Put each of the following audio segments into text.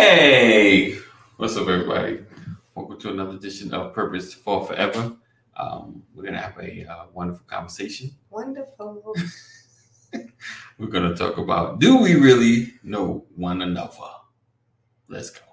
Hey, what's up, everybody? Welcome to another edition of Purposed 4 Forever. Um, we're gonna have a uh, wonderful conversation. Wonderful. We're gonna talk about do we really know one another? Let's go.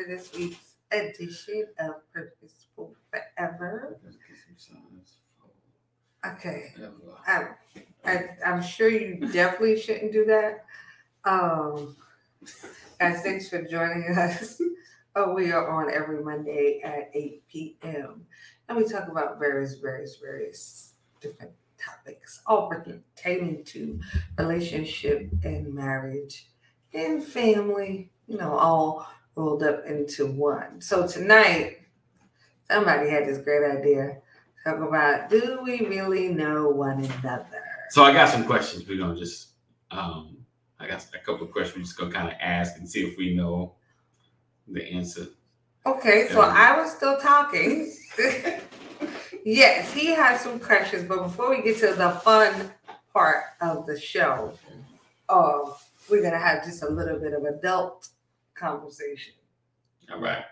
To this week's edition of Purposed 4 Forever. Okay, I'm, I, I'm sure you definitely shouldn't do that. Um, guys, thanks for joining us. Oh, we are on every Monday at 8 p.m. and we talk about various, various, various different topics, all pertaining to relationship and marriage and family, you know, all rolled up into one. So tonight, somebody had this great idea. Talk about do we really know one another? So I got some questions. We're gonna just um I got a couple of questions we're just gonna kind of ask and see if we know the answer. Okay, so I was still talking. yes, he has some questions, but before we get to the fun part of the show, uh, we're gonna have just a little bit of adult conversation. All right.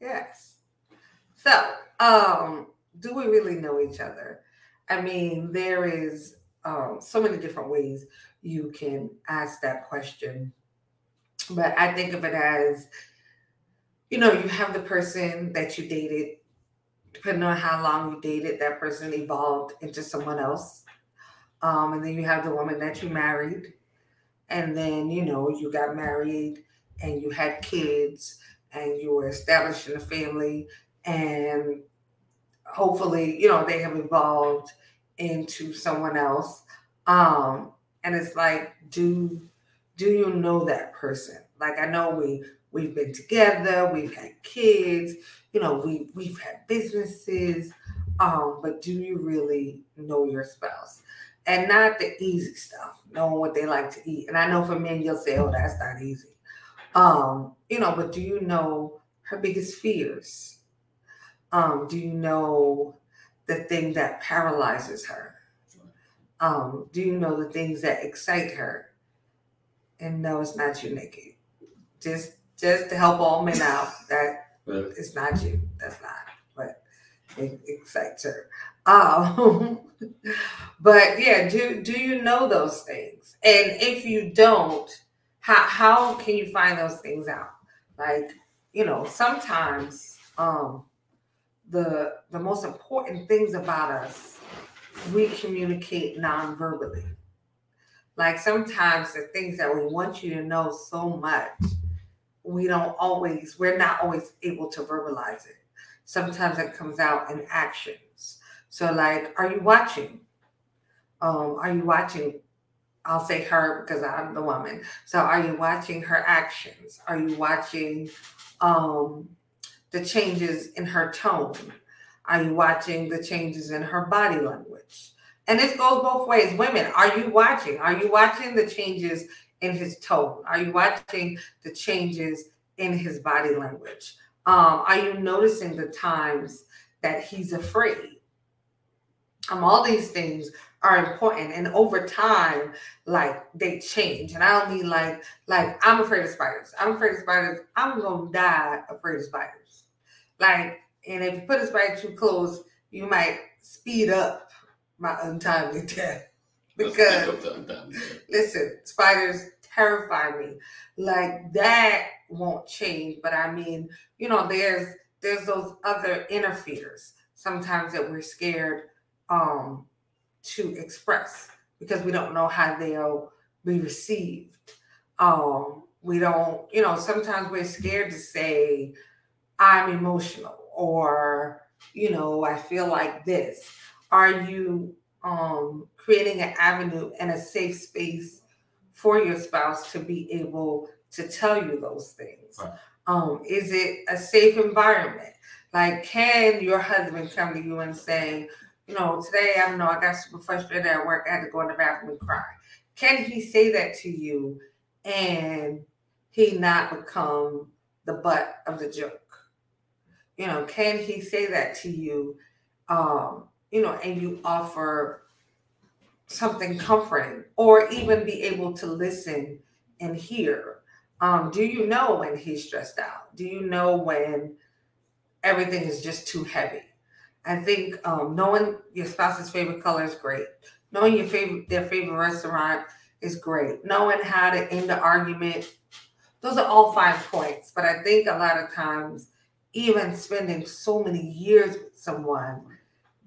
Yes. So, um, do we really know each other? I mean, there is um, so many different ways you can ask that question, but I think of it as, you know, you have the person that you dated. Depending on how long you dated, that person evolved into someone else. Um, and then you have the woman that you married, and then you know you got married and you had kids and you were establishing a family and hopefully you know they have evolved into someone else. Um and it's like do do you know that person? Like i know we we've been together we've had kids you know we we've had businesses um but do you really know your spouse? And not the easy stuff knowing what they like to eat. And i know for men you'll say oh that's not easy um you know but do you know her biggest fears? Um do you know the thing that paralyzes her? Um do you know the things that excite her? And no it's not you nikki. Just just to help all men out that it's not you. That's not what it excites her. Um but yeah do do you know those things? And if you don't how how can you find those things out? Like you know sometimes um the the most important things about us we communicate non-verbally. Like sometimes the things that we want you to know so much we don't always we're not always able to verbalize it. Sometimes it comes out in actions. So like are you watching? Um are you watching I'll say her because I'm the woman. So are you watching her actions? Are you watching um the changes in her tone? Are you watching the changes in her body language? And this goes both ways. Women, are you watching? Are you watching the changes in his tone? Are you watching the changes in his body language? Um, are you noticing the times that he's afraid? Um, all these things are important, and over time, like they change. And I don't mean like like I'm afraid of spiders. I'm afraid of spiders. I'm gonna die afraid of spiders. Like, and if you put a spider too close, you might speed up my untimely death. Because listen, spiders terrify me. Like that won't change. But I mean, you know, there's there's those other interferes sometimes that we're scared um to express. because we don't know how they'll be received. Um, we don't, you know, sometimes we're scared to say, I'm emotional or, you know, I feel like this. Are you um, creating an avenue and a safe space for your spouse to be able to tell you those things? Right. Um, is it a safe environment? Like, can your husband come to you and say, you know, today I don't know, I got super frustrated at work, I had to go in the bathroom and cry. Can he say that to you and he not become the butt of the joke? You know, can he say that to you? Um, you know, and you offer something comforting or even be able to listen and hear. Um, do you know when he's stressed out? Do you know when everything is just too heavy? I think um, knowing your spouse's favorite color is great. Knowing your favorite their favorite restaurant is great. Knowing how to end the argument, those are all fine points. But I think a lot of times, even spending so many years with someone,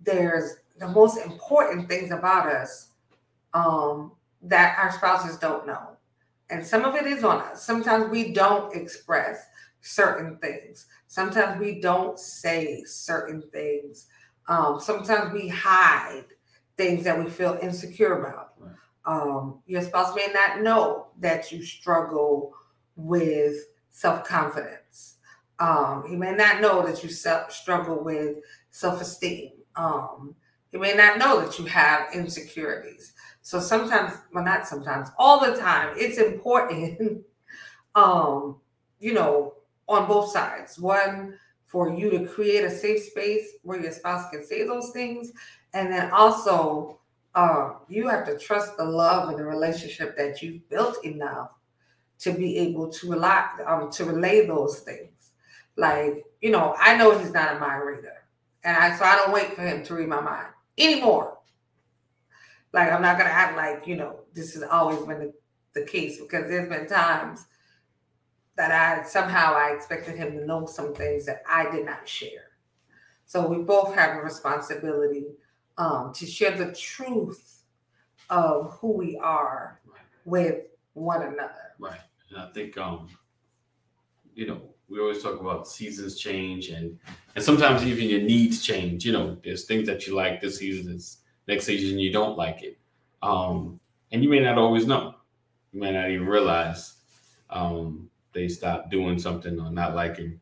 there's the most important things about us um, that our spouses don't know. And some of it is on us. Sometimes we don't express certain things. Sometimes we don't say certain things. Um, sometimes we hide things that we feel insecure about. Right. Um, your spouse may not know that you struggle with self confidence. Um, he may not know that you self- struggle with self esteem. Um, he may not know that you have insecurities. So sometimes, well, not sometimes, all the time, it's important, um, you know, on both sides. One, for you to create a safe space where your spouse can say those things. And then also, um, you have to trust the love and the relationship that you've built enough to be able to rely um, to relay those things. Like, you know, I know he's not a mind reader. And I so I don't wait for him to read my mind anymore. Like I'm not gonna act like, you know, this has always been the, the case because there's been times that I somehow I expected him to know some things that I did not share. So we both have a responsibility um, to share the truth of who we are right. with one another. Right. And I think um, you know, we always talk about seasons change and and sometimes even your needs change. You know, there's things that you like this season, this next season you don't like it. Um, and you may not always know. You may not even realize um, they stop doing something or not liking.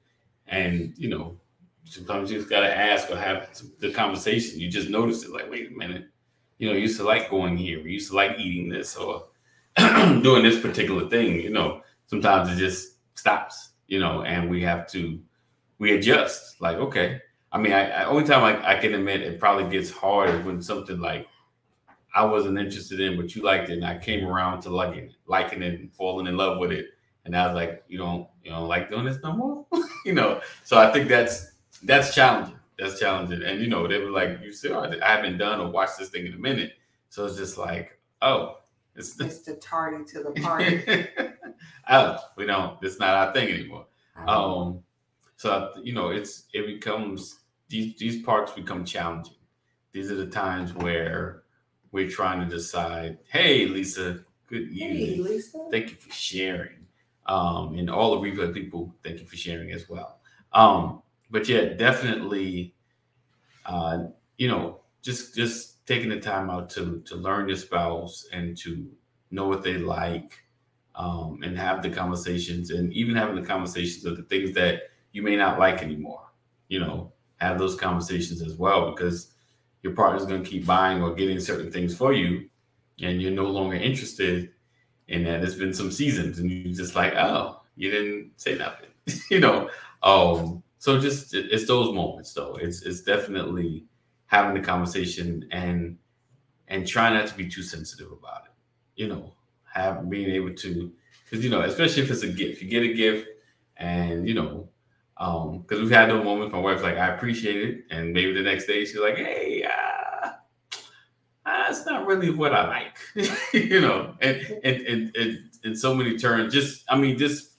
And you know, sometimes you just gotta ask or have the conversation. You just notice it, like, wait a minute, you know, you used to like going here, you used to like eating this or doing this particular thing. You know, sometimes it just stops, you know, and we have to we adjust. Like, okay. I mean, I, I only time I, I can admit it probably gets harder when something like I wasn't interested in, but you liked it, and I came around to liking it, liking it, and falling in love with it and I was like, you don't you don't like doing this no more, you know. So I think that's that's challenging. That's challenging, and you know they were like, you oh, I haven't done or watched this thing in a minute, so it's just like, oh, it's, it's the tardy to the party. oh, we don't. It's not our thing anymore. Um, so you know, it's it becomes these these parts become challenging. These are the times where we're trying to decide. Hey, Lisa. Good evening. Hey, Lisa. Thank you for sharing um, and all the replay people, thank you for sharing as well. Um, but yeah, definitely, uh, you know, just just taking the time out to to learn your spouse and to know what they like, um, and have the conversations, and even having the conversations of the things that you may not like anymore. You know, have those conversations as well because your partner's going to keep buying or getting certain things for you, and you're no longer interested and then there's been some seasons and you're just like oh you didn't say nothing you know? Um so just it's those moments though. It's it's definitely having the conversation and and trying not to be too sensitive about it you know? Have being able to because you know especially if it's a gift you get a gift and you know um because we've had those moments my wife's like i appreciate it. And maybe the next day she's like hey uh, that's not really what I like, you know, and, and, and, and, in so many terms, just, I mean, just,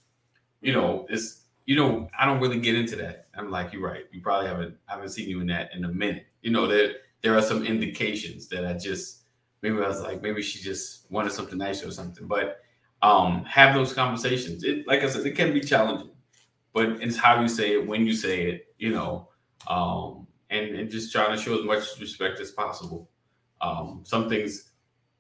you know, it's, you know, I don't really get into that. I'm like, you're right. You probably haven't, I haven't seen you in that in a minute. You know, there, there are some indications that I just, maybe I was like, maybe she just wanted something nice or something. But um, have those conversations. It, like I said, it can be challenging, but it's how you say it, when you say it, you know, um, and and just trying to show as much respect as possible. Um, some things,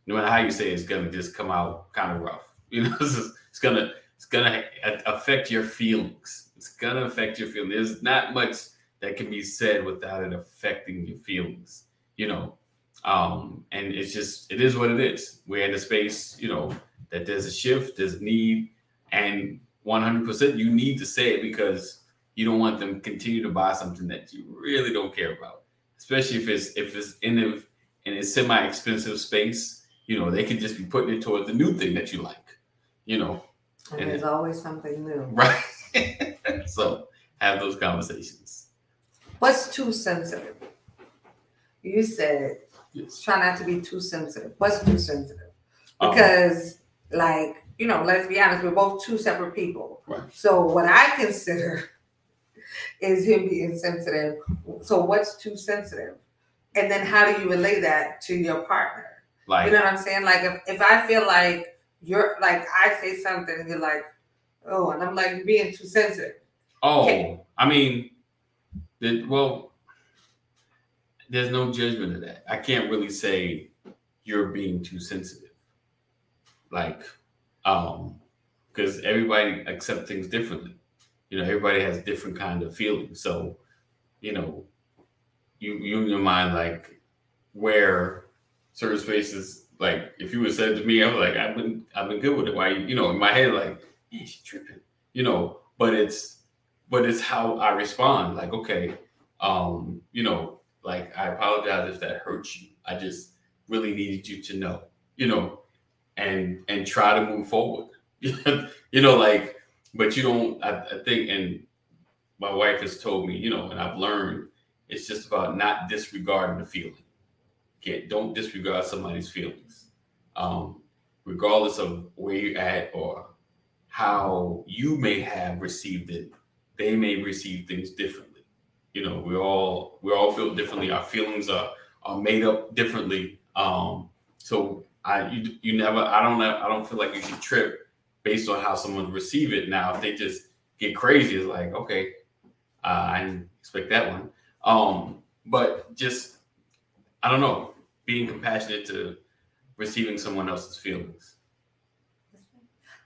no matter how you say it, it's gonna just come out kind of rough. You know, it's, just, it's gonna it's gonna affect your feelings. It's gonna affect your feelings. There's not much that can be said without it affecting your feelings. You know, um, and it's just it is what it is. We're in a space, you know, that there's a shift, there's a need, and 100% you need to say it because you don't want them to continue to buy something that you really don't care about, especially if it's if it's in a in a semi-expensive space. You know, they could just be putting it towards the new thing that you like. You know, and, and there's it, always something new, right? so have those conversations. What's too sensitive? You said yes. try not to be too sensitive. What's too sensitive? Um, because, um, like, you know, let's be honest, we're both two separate people. Right. So what I consider is him being sensitive. So what's too sensitive? And then how do you relay that to your partner? Like, you know what I'm saying? Like if, if I feel like you're like I say something and you're like, oh, and I'm like being too sensitive. Oh, okay. I mean, the, well, there's no judgment of that. I can't really say you're being too sensitive. Like, um, because everybody accept things differently you know everybody has different kind of feelings so you know you you in your mind like where certain spaces like if you would said to me I'm like i've been i've been good with it why you know in my head like yeah she's tripping you know but it's but it's how i respond like okay um you know like i apologize if that hurts you i just really needed you to know you know and and try to move forward you know like but you don't. I, I think, and my wife has told me, you know, and I've learned it's just about not disregarding the feeling. Okay, don't disregard somebody's feelings, um, regardless of where you're at or how you may have received it. They may receive things differently. You know, we're all we're all built differently. Our feelings are are made up differently. Um, so I you you never I don't I don't feel like you should trip based on how someone receive it. Now, if they just get crazy, it's like, okay, uh, I didn't expect that one. Um, but just, I don't know, being compassionate to receiving someone else's feelings.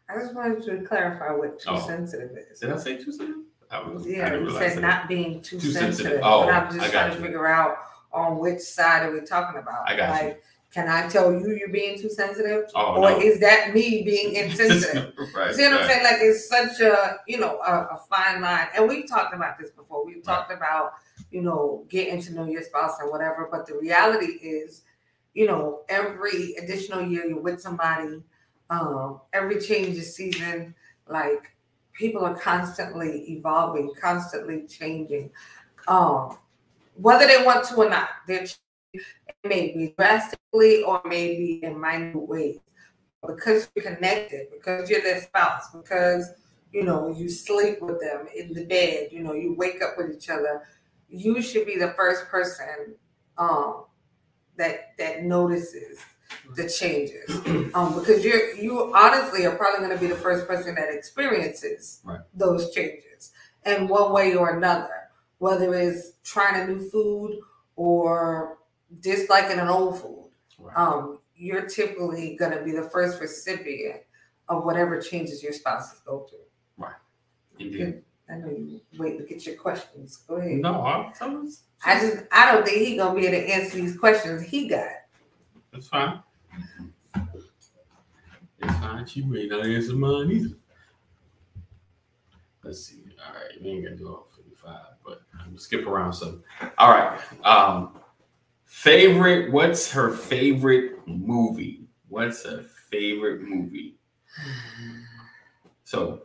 I just wanted to clarify what too oh. sensitive is. Did I say too sensitive? I Was, yeah, you said not being too, too sensitive. sensitive. Oh, and I'm just trying you. to figure out on which side are we talking about. I got like, you can I tell you you're being too sensitive? Oh, or no. is that me being insensitive? right, See what right. I'm saying? Like it's such a you know a, a, fine line, and we've talked about this before. We've talked about you know getting to know your spouse and whatever. But the reality is, you know, every additional year you're with somebody, um, every change of season, like people are constantly evolving, constantly changing. Um, whether they want to or not, they're maybe drastically or maybe in minute ways. Because you're connected, because you're their spouse, because you know you sleep with them in the bed, you know you wake up with each other. You should be the first person um, that that notices the changes, um, because you're you honestly are probably going to be the first person that experiences right. those changes in one way or another, whether it's trying a new food or disliking an old food, right. um, you're typically going to be the first recipient of whatever changes your spouses go through. Right. Indeed. I know you wait to get your questions. Go ahead. No, I'm, I just I don't think he's gonna be able to answer these questions he got. That's fine. It's fine. She may not answer mine either. Let's see. All right, we ain't gonna do all 55, but I'm gonna skip around some. All right. Um, Favorite, what's her favorite movie? What's a favorite movie? So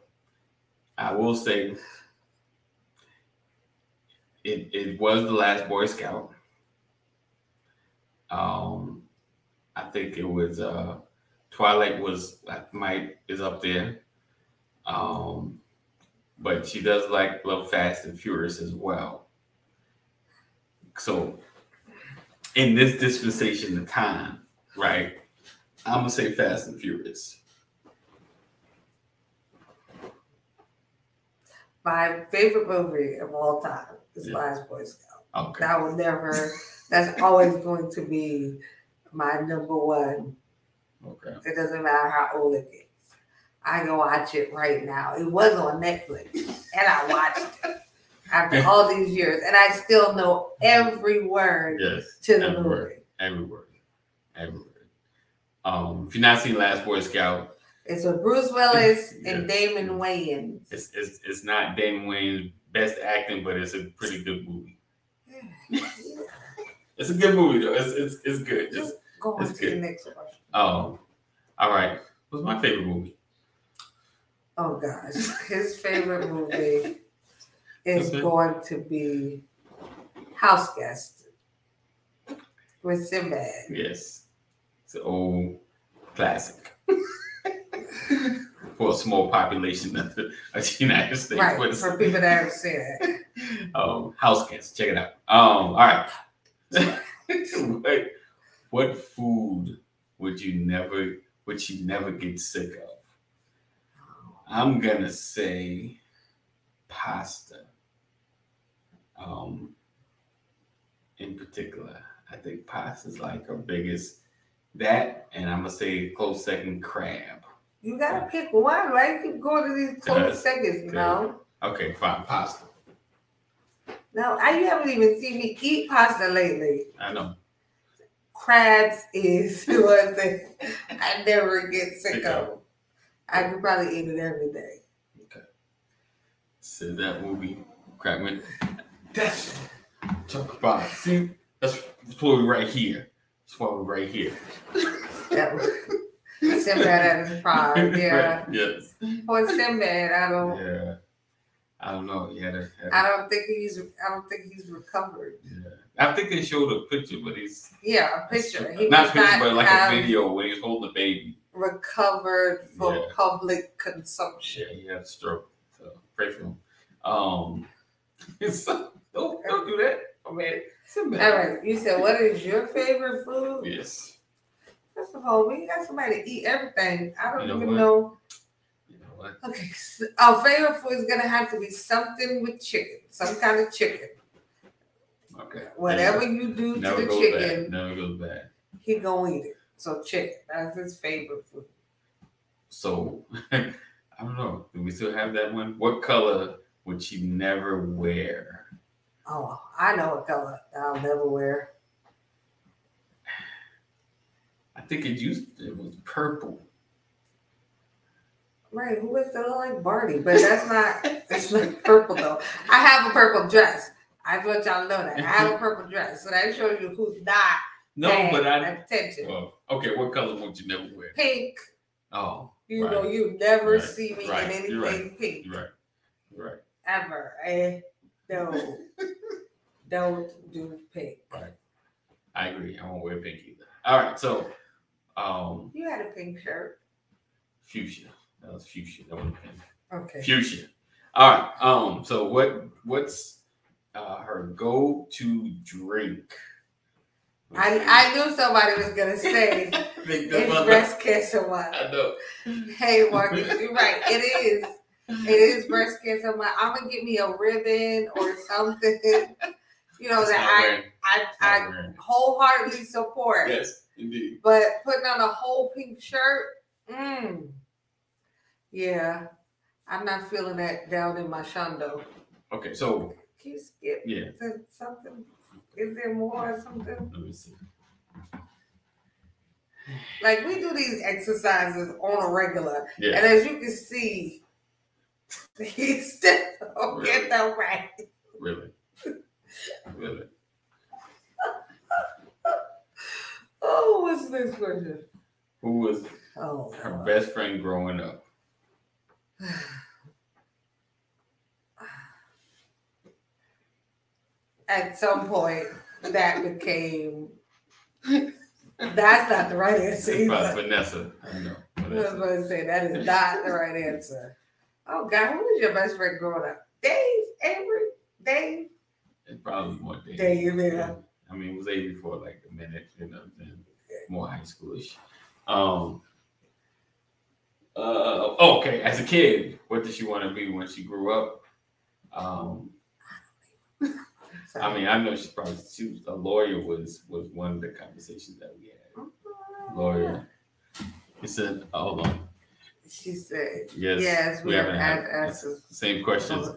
I will say it, it was the last Boy Scout. Um I think it was uh Twilight was might is up there. Um but she does like Love Fast and Furious as well. So in this dispensation of time, right? I'm gonna say Fast and Furious. My favorite movie of all time is Yeah. Last Boy Scout. Okay. That will never. That's always going to be my number one. Okay. It doesn't matter how old it gets. I can watch it right now. It was on Netflix, and I watched it after all these years, and I still know every word Yes. to the every movie. word. Every word. Every word. Um, if you're not seen Last Boy Scout, It's with Bruce Willis Yeah. and Damon Wayans. it's it's it's not Damon Wayans' best acting, but it's a pretty good movie. It's a good movie though. It's it's it's good. Just Just go on it's to the next question. um, all right. What's my favorite movie? Oh gosh, his favorite movie is going to be House Guest with Sinbad. Yes, it's an old classic for a small population of the, of the United States. Right, but for people that haven't seen it. um, house guests. Check it out. Um, all right. what, what food would you never would you never get sick of? I'm gonna say pasta. Um, in particular, I think pasta is like our biggest. That and I'm gonna say close second crab. You gotta pick one, right? Keep going to these close Yes. seconds, you know. Okay, fine, pasta. No, I you haven't even seen me eat pasta lately. I know. Crabs is one thing I never get sick of. I could probably eat it every day. Okay. So that movie, Crackman. That's talk about. it. See, that's we're right here. Why we're right here. That was Sinbad at his prime. Yeah. yes. For Sinbad, I don't Yeah. I don't know. Yeah. That, that- I don't think he's I don't think he's recovered. yeah. I think they showed a picture, but he's Yeah, a picture. He not picture, not but like um, a video when he's holding the baby. recovered for Yeah. public consumption. Yeah, he had a stroke. So pray for him. Um, so, don't don't do that. Sinbad. All right, you said what is your favorite food? Yes. First of all, we got somebody to eat everything. I don't You know even what? know. You know what? Okay, so our favorite food is gonna have to be something with chicken, some kind of chicken. Okay. Whatever you do to the chicken, bad. Never goes bad. he gonna eat it. So chicken, that's his favorite food. So I don't know. Do we still have that one? What color would she never wear? Oh, I know what color I'll never wear. I think it used it was purple. Right, who is that like Barney? But that's not it's not purple though. I have a purple dress. I want y'all to know that. I have a purple dress. So that shows you who's not No, but I. attention. Well, okay, what color would you never wear? Pink. Oh, You Right. know, you never Right. see me Right. in anything pink. right. Right. Ever. Eh, no. Don't do pink. Right. I agree. I won't wear pink either. All right, so um, You had a pink shirt. fuchsia. That was fuchsia. That was pink. Okay. Fuchsia. All right. Um. So what? What's uh, her go-to drink? I, I knew somebody was gonna say it's breast cancer month. I know. Hey Marcus, you're right. It is. It is breast cancer month. I'm gonna get me a ribbon or something. You know It's that I I, I wholeheartedly support. Yes, indeed. But putting on a whole pink shirt, mm, yeah, I'm not feeling that down in my shondo. Okay, so Can you skip yeah, something? Is there more or something? let me see. Like we do these exercises on a regular, Yeah, and as you can see, he still don't get the right. really, really. Oh, what's this question? Who was Oh, her Lord. best friend growing up? At some point, that became. That's not the right answer. About Either. Vanessa. I know. I was going to say that is not the right answer. Oh God, who was your best friend growing up? Dave, Avery, Dave, It's probably more Dave. Dave. Yeah. I mean, it was Avery for like a minute, you know. Then more high schoolish. Um. Uh. Oh, okay. As a kid, what did she want to be when she grew up? Um. I mean, I know she probably she was a lawyer was was one of the conversations that we had. Lawyer. He said, "Hold on." She said, Yes. "Yes, we, we have haven't had answers." Same questions,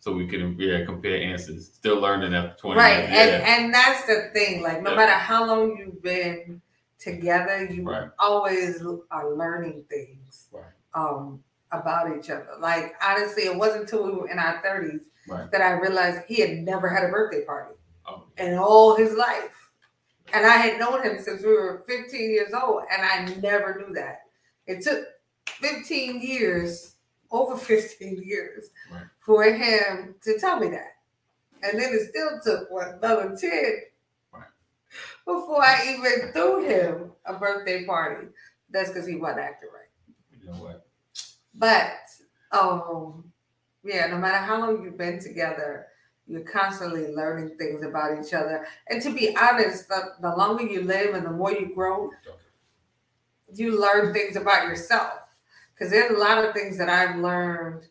so we can yeah compare answers. Still learning after twenty. Right, years. and Yeah. and that's the thing. Like, no Yeah. matter how long you've been together, you Right. always are learning things Right. um about each other. Like, honestly, it wasn't until we were in our thirties Right. that I realized he had never had a birthday party Oh, in all his life. And I had known him since we were 15 years old, and I never knew that. It took 15 years, over 15 years, Right. for him to tell me that. And then it still took what another 10 Right. before I even threw him a birthday party. That's because he wasn't acting right. you know what? But um, yeah, no matter how long you've been together, you're constantly learning things about each other. And to be honest, the, the longer you live and the more you grow, you learn things about yourself. Because there's a lot of things that I've learned,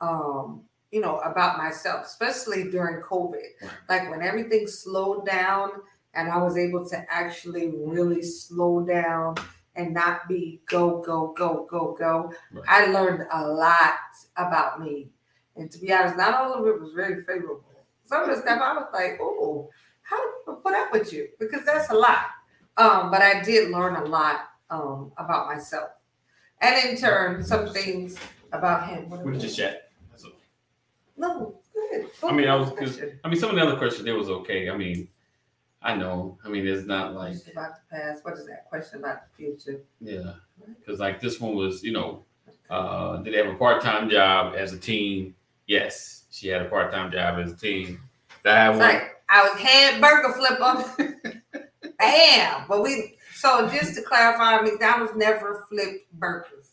um, you know, about myself, especially during COVID. Like when everything slowed down and I was able to actually really slow down and not be go, go, go, go, go. Right. I learned a lot about me. And to be honest, not all of it was very favorable. Some of the stuff I was like, oh, how do people put up with you? Because that's a lot. Um, but I did learn a lot um, about myself. And in turn, some things about him. What We just chat. That's all. No, good. I mean, I was Question. I mean, some of the other questions there was okay. I mean, I know. I mean, it's not like Question about the past. What is that? Question about the future. yeah, because like this one was, you know, uh, did they have a part time job as a teen? Yes, she had a part time job as a teen. Did I have It's one? like I was head burger flipper. Bam. But we so just to clarify, McDonald's never flipped burgers.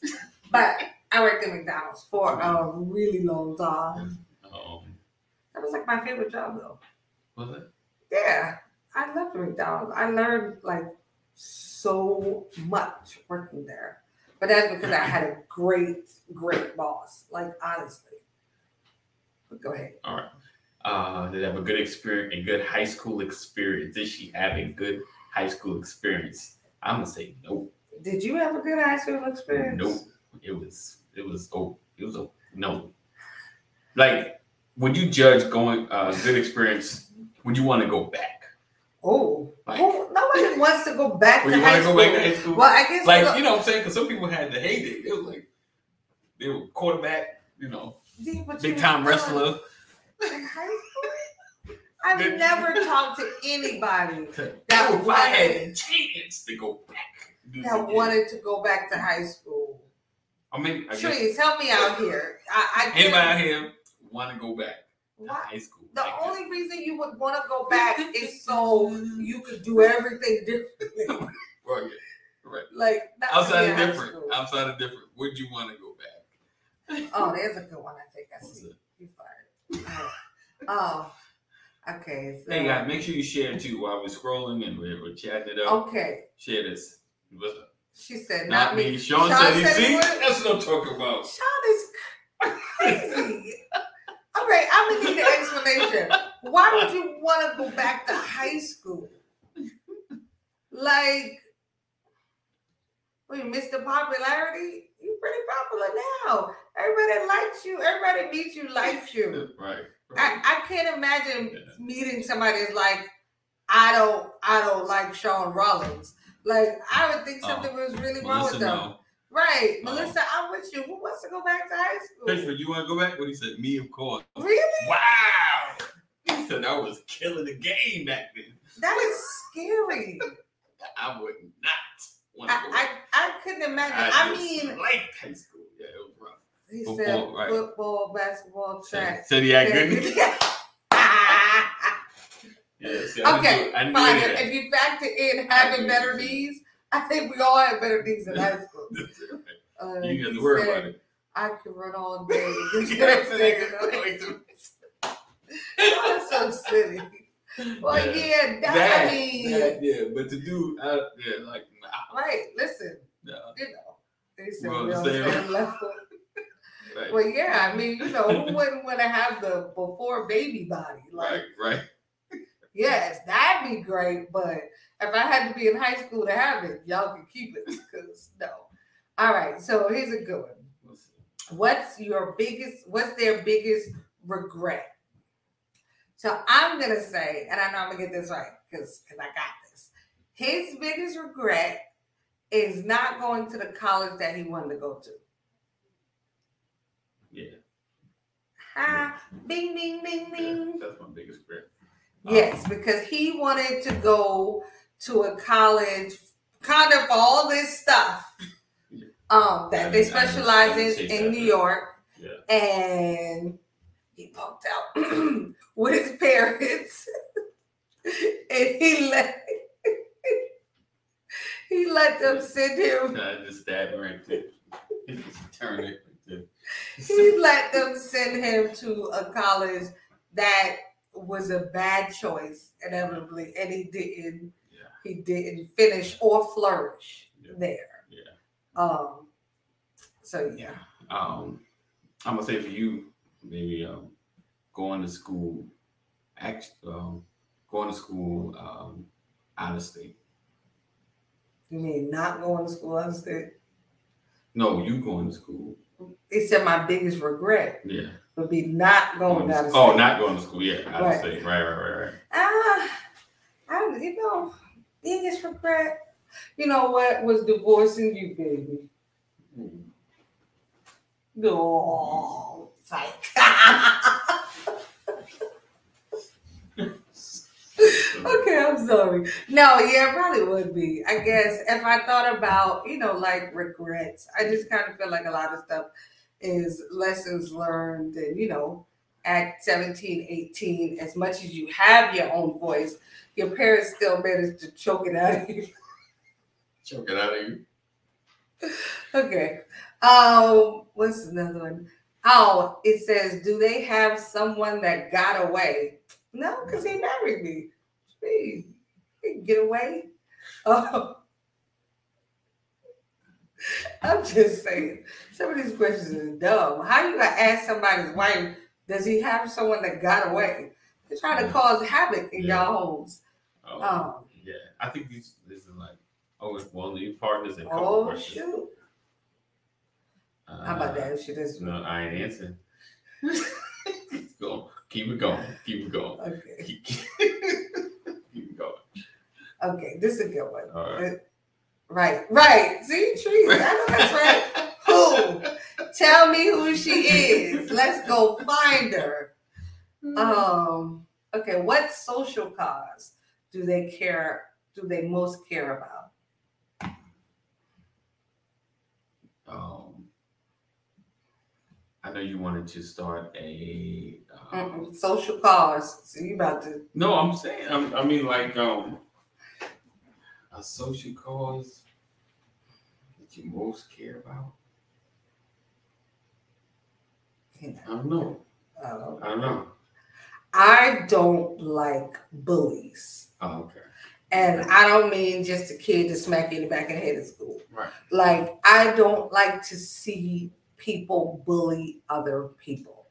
But I worked at McDonald's for a really long time. Um, That was like my favorite job though. was it? Yeah. I loved McDonald's. I learned like so much working there. But that's because I had a great, great boss. Like honestly. But go ahead. All right. Uh, did have a good experience, a good high school experience? Did she have a good high school experience? I'm gonna say nope. Did you have a good high school experience? Nope. It was it was oh it was a no. Like would you judge going uh good experience? Would you want to go back? Oh, Like- who- nobody wants to go back Would to you want high to go back to high school? Well, I guess like you know what I'm saying? Because some people had the heyday. They was like they were quarterback, you know, Yeah, big time wrestler. In high I've never talked to anybody That That if I had wanted- a chance to go back. that wanted to go back to high school. I mean, I guess help me out here. I, I anybody out here want to go back to high school? The like that? only reason you would want to go back is so you could do everything differently. right, right. Like Outside of different, school. outside of different. Would you want to go back? Oh, there's a good one. I think I What's see. it? You fired. Oh, oh. Okay. So, Hey guys, make sure you share it too while we're scrolling and we're, we're chatting it up. okay. Share this. What's up? She said, Not, not, me. Sean, said he see. would. That's what I'm talking about. Sean is crazy. okay, I'm gonna need an explanation. Why would you want to go back to high school? Like, we missed the popularity. You're pretty popular now. Everybody likes you. Everybody meets you, likes you. Right. I, right. I can't imagine Yeah. meeting somebody that's like, I don't, I don't like Sean Rollins. Like, I would think Oh, something was really wrong Melissa, with them. no. Right, Oh. Melissa, I'm with you. Who wants to go back to high school? Pittsburgh, you want to go back? What he said? Me, of course. Really? Wow. He said I was killing the game back then. That is scary. I would not want to I, I. I couldn't imagine. I, just mean, like high school. Yeah, it was rough. He football, said right. football, basketball, track. Said he had Yeah. good. Yeah, see, okay, do- I didn't do fine. If, you factor in having better knees, I think we all had better knees in high school. Uh, you didn't have to worry said, about it. I could run all day. You know what I'm saying? That's so silly. Well, Yeah. yeah, that, That, I mean, that, yeah, but to do, uh, yeah, like, nah, right. Listen, nah, you know, they said we the on the same- same level. Right, Well, yeah, I mean, you know, who wouldn't want to have the before baby body? Like, right, right. yes, that'd be great. But if I had to be in high school to have it, y'all can keep it because no. All right, so here's a good one. What's your biggest? What's their biggest regret? So I'm gonna say, and I know I'm gonna get this right because because I got this. His biggest regret is not going to the college that he wanted to go to. Yeah, Ha! Bing, bing, bing, yeah, bing. that's my biggest regret. Yes, because he wanted to go to a college, kind of for all this stuff Yeah. um, that I they didn't- I specialize in in New. York, Yeah, and he punked out with his parents, and he let he let them send him. I just him right there. Just turn it. He let them send him to a college that was a bad choice, inevitably, and he didn't. Yeah, he didn't finish or flourish Yeah. there. yeah. Um. So yeah. Um, I'm gonna say for you, maybe um, going to school, act, um, going to school um, out of state. You mean not going to school out of state? No, you going to school. He said my biggest regret Yeah. would be not going to school. oh, not going to school. Yeah, out Right. state. Right, right, right, right. Ah, I you know biggest regret. You know what was divorcing you, baby? Mm. No, psych. okay, I'm sorry. No, yeah, it probably would be. I guess if I thought about, you know, like regrets, I just kind of feel like a lot of stuff is lessons learned and, you know, at 17, 18, as much as you have your own voice, your parents still manage to choke it out of you. Choke it out of you. Okay. Um, what's another one? Oh, it says, do they have someone that got away? No, because he married me. Gee, he can get away. Oh. I'm just saying, some of these questions are dumb. How you gonna ask somebody's wife, does he have someone that got away? They're trying to cause havoc in Yeah. y'all homes. Oh, Um, yeah. I think these this is like oh, it's one of these partners and oh questions. shoot. Uh, How about that? Shit is No, I ain't answering. It's Go, keep it going. Keep it going. okay. Keep, keep it going. Okay, this is a good one. All right. Right, right. See, trees. I know that's right. Who? Tell me who she is. Let's go find her. Um. Okay. What social cause do they care? Do they most care about? Um, I know you wanted to start a. Um, social cause. So you about to? no, I'm saying. I'm, I mean, like um, a social cause that you most care about. You know, I don't know. uh, I don't know. I don't like bullies, Oh, okay. and I don't mean just a kid to smack you in the back of the head at school. Right. like I don't like to see people bully other people.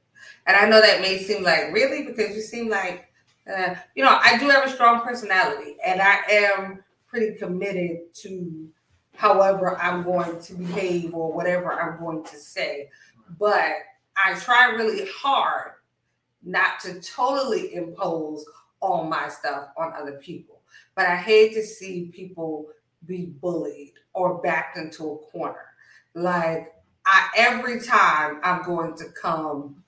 And I know that may seem like really because you seem like uh, you know I do have a strong personality and I am pretty committed to however I'm going to behave or whatever I'm going to say. But I try really hard not to totally impose all my stuff on other people. But I hate to see people be bullied or backed into a corner. Like I every time I'm going to come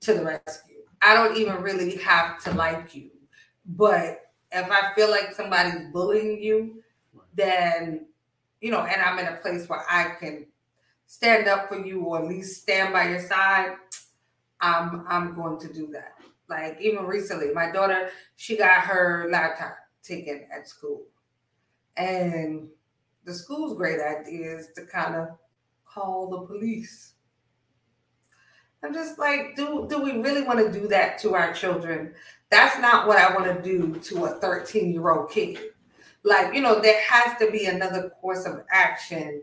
to the rescue. I don't even really have to like you. But if I feel like somebody's bullying you, then you know, and I'm in a place where I can stand up for you or at least stand by your side, I'm I'm going to do that. Like even recently, my daughter, she got her laptop taken at school. And the school's great idea is to kind of call the police. I'm just like, do do we really want to do that to our children? That's not what I want to do to a 13 year old kid. Like, you know, there has to be another course of action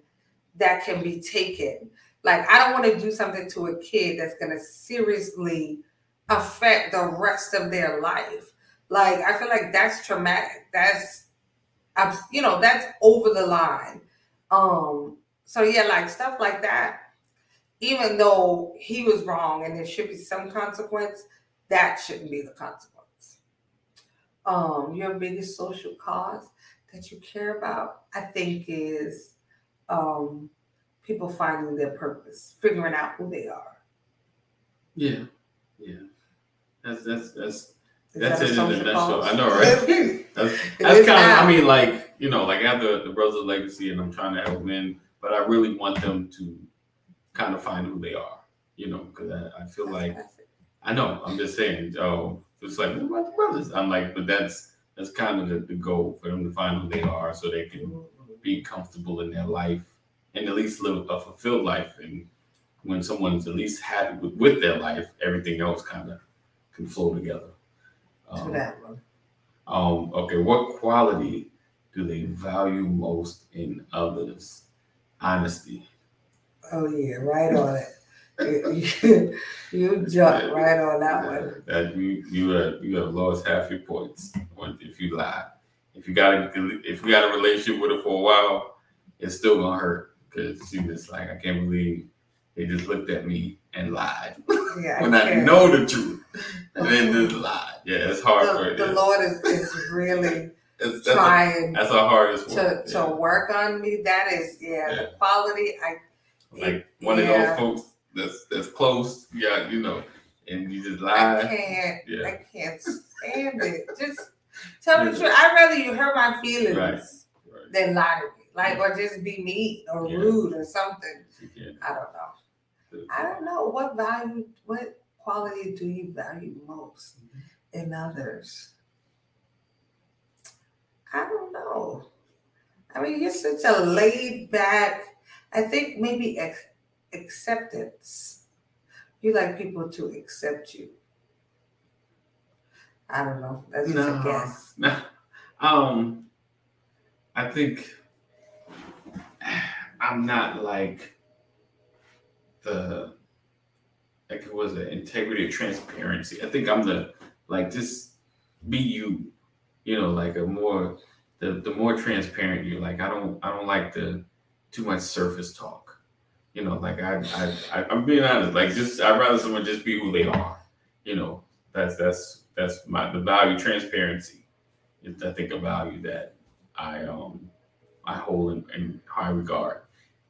that can be taken. Like, I don't want to do something to a kid that's going to seriously affect the rest of their life. Like, I feel like that's traumatic. That's, you know, that's over the line. Um, so yeah, like stuff like that. Even though he was wrong and there should be some consequence, that shouldn't be the consequence. Um, your biggest social cause that you care about, I think, is um, people finding their purpose, figuring out who they are. Yeah, yeah. That's that's that's that's it in a nutshell. I know, right? that's that's kind of. I mean, like you know, like I have the the Brothers Legacy, and I'm trying to win, but I really want them to kind of find who they are. You know, because I, I feel that's like I know. I'm just saying. Oh, it's like what about the brothers? I'm like, but that's that's kind of the, the goal for them to find who they are, so they can be comfortable in their life and at least live a fulfilled life. And when someone's at least happy with, with their life, everything else kind of can flow together. Um, um, okay, what quality do they value most in others? Honesty. Oh yeah, right on it. you, you jumped right on that one. That you you have you have lost half your points if you lie. If you got a if you got a relationship with her for a while, it's still gonna hurt because she was like, I can't believe they just looked at me and lied yeah, when I, I know the truth and then just lied. Yeah, it's hard the, for the Lord is, is really it's, that's trying. A, that's the hardest to to yeah. work on me. That is yeah, yeah. the quality. I like it, one of those folks that's that's close. Yeah, you know, and you just lie. I can't. Yeah. I can't stand it. Just tell me the truth. I'd rather you hurt my feelings right. Right. than lie to me. Like or just be mean or yeah. rude or something. I don't know. I don't know what value, what quality do you value most in others? I don't know. I mean, you're such a laid back. I think maybe ex- acceptance. You like people to accept you. I don't know. That's no, just a guess. No. Um, I think I'm not like the like it was the integrity transparency. I think I'm the like just be you. You know, like a more the the more transparent you like. I don't I don't like the too much surface talk. You know, like I, I, I I'm being honest. Like just I'd rather someone just be who they are. You know, that's that's that's my the value transparency. Is I think a value that I um I hold in, in high regard.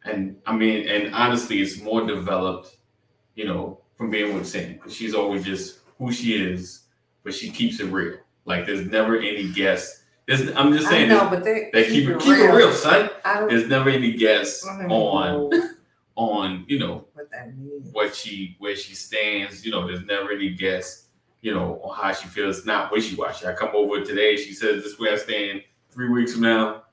And I mean, and honestly, it's more developed, you know, from being with Sam because she's always just who she is, but she keeps it real. Like there's never any guess. There's, I'm just saying, know, but they, they keep, keep, it, keep real. it real, son. There's never any guess on on you know what that means, what she where she stands. You know, there's never any guess. You know, on how she feels. Not wishy washy. I come over today. She says this way I stand. Three weeks from now,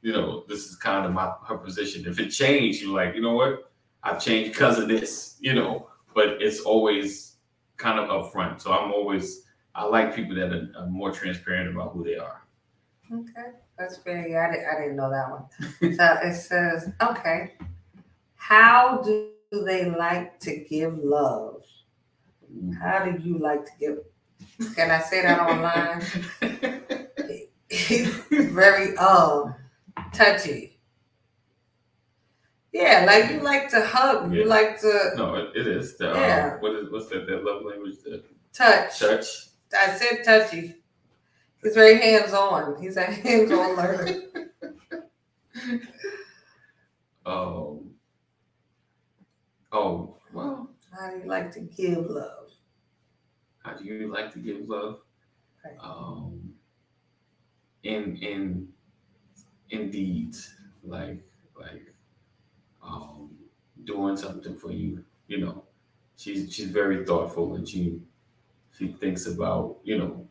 you know, this is kind of my her position. If it changed, you're like, you know what? I've changed because of this. You know, but it's always kind of upfront. So I'm always I like people that are, are more transparent about who they are. Okay, that's fair. Yeah, I, didn't, I didn't know that one. so it says, okay, how do they like to give love? How do you like to give? Can I say that online? very um touchy. Yeah, like you like to hug. Yeah. You like to. No, it, it is. The, yeah. Um, what is what's that? That love language. The touch. Touch. I said touchy. He's very hands on. He's a hands on learner. um. Oh, well. How do you like to give love? How do you like to give love? Right. Um, in in in deeds, like like um, doing something for you. You know, she's she's very thoughtful and she she thinks about you know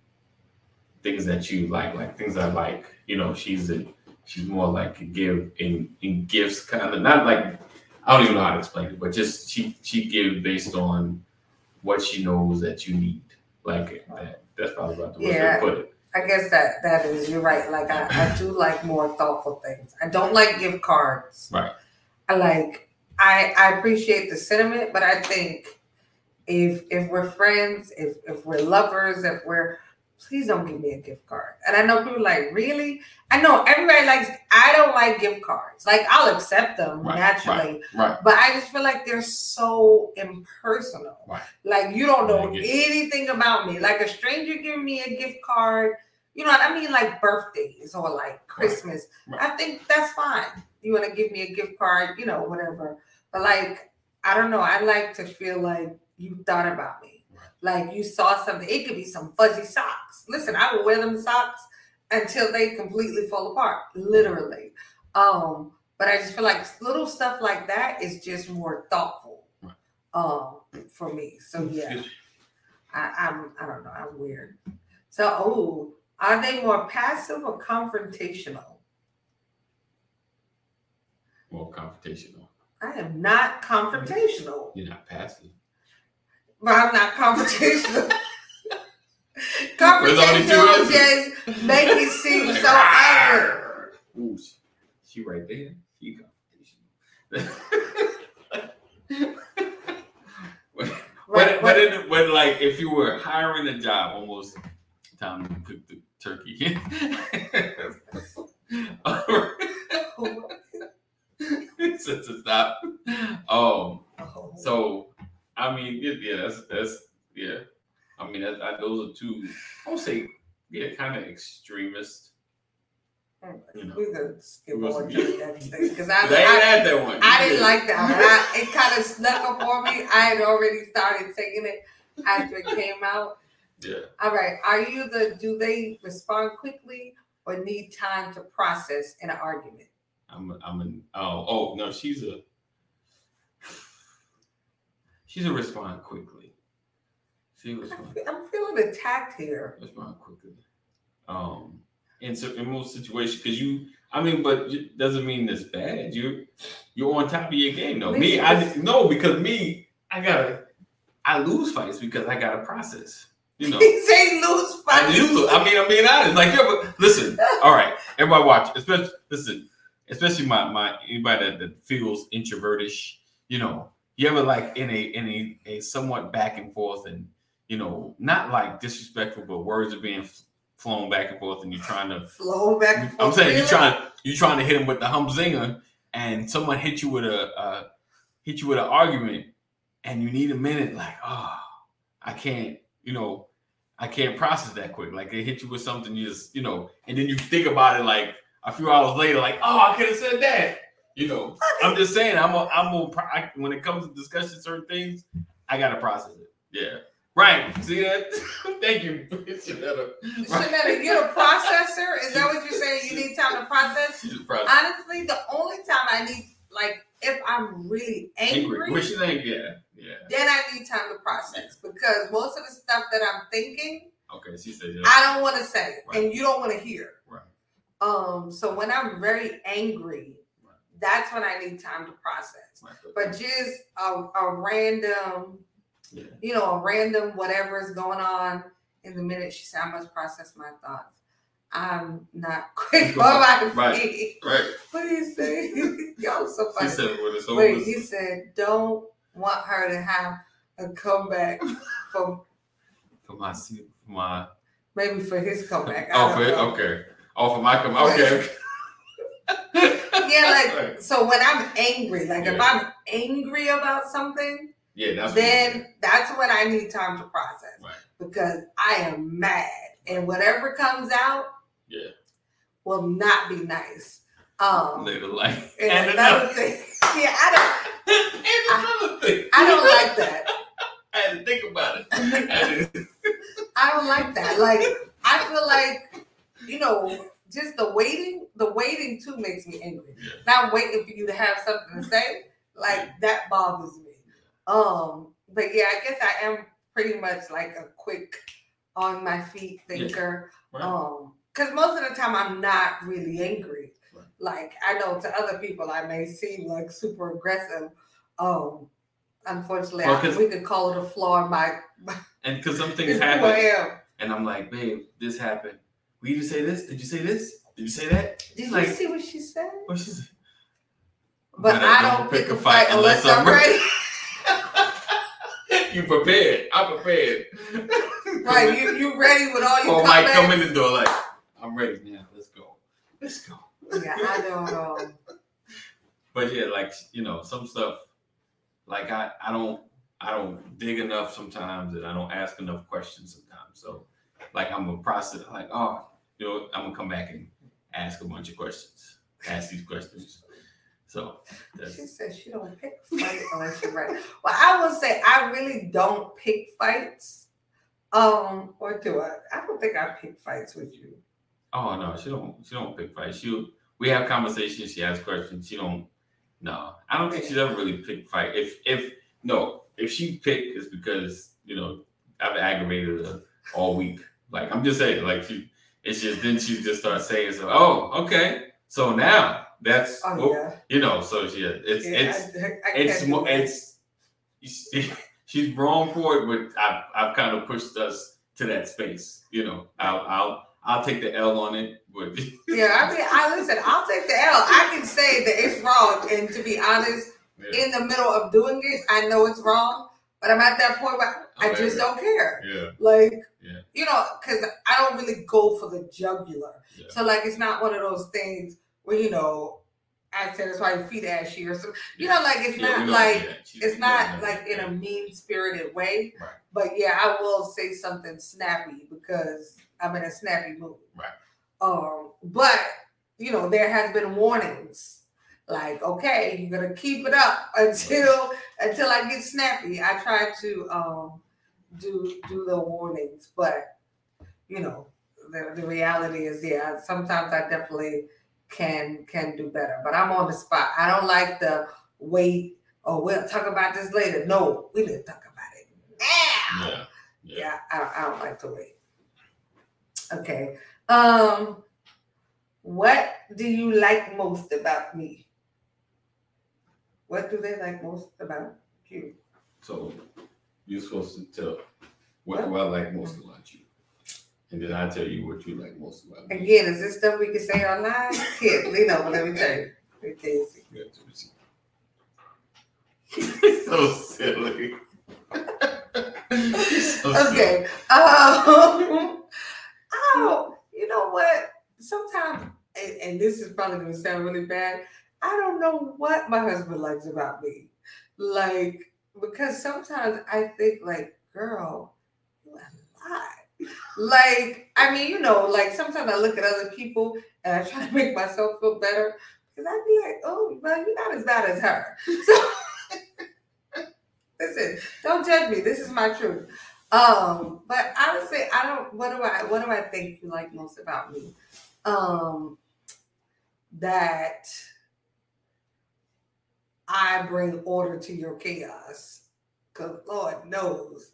things that you like, like things I like. You know, she's a she's more like a give in in gifts kind of not like I don't even know how to explain it, but just she she gives based on what she knows that you need. Like that. That's probably about the way Yeah. to put it. I guess that that is you're right. Like I, I do like more thoughtful things. I don't like gift cards. Right. I like I I appreciate the sentiment, but I think if if we're friends, if if we're lovers, if we're please don't give me a gift card. And I know people are like, really? I know everybody likes I don't like gift cards. Like I'll accept them Right, naturally. Right. But I just feel like they're so impersonal. Right. Like you don't know anything about me. Like a stranger giving me a gift card, you know what I mean? Like birthdays or like Christmas. Right. I think that's fine. You want to give me a gift card, you know, whatever. But like, I don't know. I like to feel like you thought about me. Right. Like you saw something. It could be some fuzzy socks. Listen, I will wear them socks until they completely fall apart, literally. Um, but I just feel like little stuff like that is just more thoughtful Right. um for me. So yeah, I, I'm I don't know, I'm weird. So oh, are they more passive or confrontational? More confrontational. I am not confrontational, You're not passive. But I'm not confrontational. There's only two confrontational just make it seem so angry. Ooh, she, she right there. She confrontational. but Right, but, it, but like if you were hiring a job, almost time to cook the turkey. Since it's not. Um. Oh. So, I mean, yeah, that's that's yeah. I mean, that, I, those are two. I would say, yeah, kind of extremist. Oh, you know. we could skip We over must- to the because I, I, had that one. I didn't like that one. I, it kind of snuck up on me. I had already started taking it after it came out. Yeah. All right. Are you the do they respond quickly or need time to process an argument? I'm. I'm an. Oh. Oh no. She's a. She's a respond quickly. She I respond. I'm feeling attacked here. respond quickly. Um, in so in most situations, because you, I mean, but it doesn't mean it's bad. You, you're on top of your game, though. Me, I no, because me, I gotta, I lose fights because I gotta process. You know, He say lose I fight. do. I mean, I'm being honest. Like, yeah, but listen. All right, everybody, watch. Especially, listen. Especially my my anybody that, that feels introvertish. You know, you ever like in a in a, a somewhat back and forth and you know not like disrespectful, but words are being flown back and forth, and you're trying to. Flow back. and forth. I'm saying you're trying you're trying to hit him with the humzinger, and someone hit you with a uh, hit you with an argument, and you need a minute. Like, oh, I can't. You know, I can't process that quick. Like they hit you with something, you just, you know, and then you think about it like a few hours later, like, oh, I could have said that. You know, I'm just saying, I'm a, I'm a, I, when it comes to discussing certain things, I gotta process it. Yeah, right. See that? Thank you, Shanetta. Shanetta, you're a processor. Is that what you're saying? You need time to process. Process. Honestly, the only time I need, like, if I'm really angry, which you think? Yeah, yeah. then I need time to process because most of the stuff that I'm thinking, Okay, she said yeah. I don't want to say, Right. and you don't want to hear. Right. Um, so when I'm very angry, Right. That's when I need time to process. But just a, a random, Yeah. you know, a random whatever is going on in the minute she said, I must process my thoughts. I'm not quick on my Right. feet. Right. What do you say? Y'all so funny. said when it's over. Wait, he said, don't want her to have a comeback from for my for my maybe for his comeback. Oh for okay oh for my come okay. Yeah, like so when I'm angry, like if I'm angry about something, yeah, that's then that's when I need time to process Right. because I am mad and whatever comes out Yeah. will not be nice. Um, later like and and another thing, yeah, I and another thing. don't, I don't like that. I had to think about it. I I don't like that. Like I feel like you know, just the waiting, the waiting too makes me angry. Yeah. Not waiting for you to have something to say, like that bothers me. Um, but yeah, I guess I am pretty much like a quick on my feet thinker. Right. Um, because most of the time I'm not really angry. Right. like I know to other people I may seem like super aggressive. Um, unfortunately, Well, I, we could call it a flaw in my. And because some things happen, and I'm like, babe, this happened. Will you say this? Did you say this? Did you say that? Did like, you see what she said? What she say? But, I don't pick a fight unless I'm ready. you prepared. I'm prepared. right, you you ready with all your Or might comments? come in the door like, I'm ready now. Let's go. Let's go. Yeah, I don't. know. But yeah, like you know, some stuff. Like I, I don't, I don't dig enough sometimes, and I don't ask enough questions sometimes. So, like I'm a process. Like oh, you know, I'm gonna come back and ask a bunch of questions. Ask these questions. So that's She said she don't pick fight unless you're ready. Well, I will say I really don't pick fights. Um, or do I? I don't think I pick fights with you. Oh no, she don't. She don't pick fights. She we have conversations. She asks questions. She don't. No, I don't think she's ever really picked fight. If if no, if she picked, it's because you know I've aggravated her all week. Like I'm just saying, like she, it's just then she just starts saying so. Oh, okay. So now that's Oh oh, yeah, you know. So she it's yeah. it's I, I it's mo- it's she's wrong for it, but I've I've kind of pushed us to that space. You know, I'll I'll I'll take the L on it, but Yeah, I mean, I listen. I'll take the L. I can say that it's wrong, and to be honest, yeah, in the middle of doing it, I know it's wrong, but I'm at that point where I just don't care. yeah, Like, Yeah. you know, because I don't really go for the jugular. Yeah. So, like, it's not one of those things where you know, I said it's why your feet ashy or something. You know, like it's not like it's not like in a mean spirited way. Right. But yeah, I will say something snappy because I'm in a snappy mood. Right. Um, but you know, there has been warnings. Like, okay, you're gonna keep it up until until I get snappy. I try to um do do the warnings, but you know, the, the reality is yeah, sometimes I definitely can can do better. But I'm on the spot. I don't like the wait or we'll talk about this later. No, we didn't talk about it now. Yeah, yeah. Yeah, I, don't- I don't like to wait. Okay. Um, what do you like most about me? What do they like most about you? So you're supposed to tell what do I like most about you, and then I tell you what you like most about me. Again, is this stuff we can say online? Here, you know, let me tell you. Let me tell you. Yeah, that's what you- so silly. So silly. Okay. Um, oh, you know what? Sometimes, and, and this is probably going to sound really bad. I don't know what my husband likes about me. Like, because sometimes I think, like, girl, you a lot. Like, I mean, you know, like sometimes I look at other people and I try to make myself feel better because I'd be like, oh, well, you're not as bad as her. So, listen, don't judge me. This is my truth. Um, but I would say I don't. What do I? What do I think you like most about me? Um, that I bring order to your chaos. Cause Lord knows,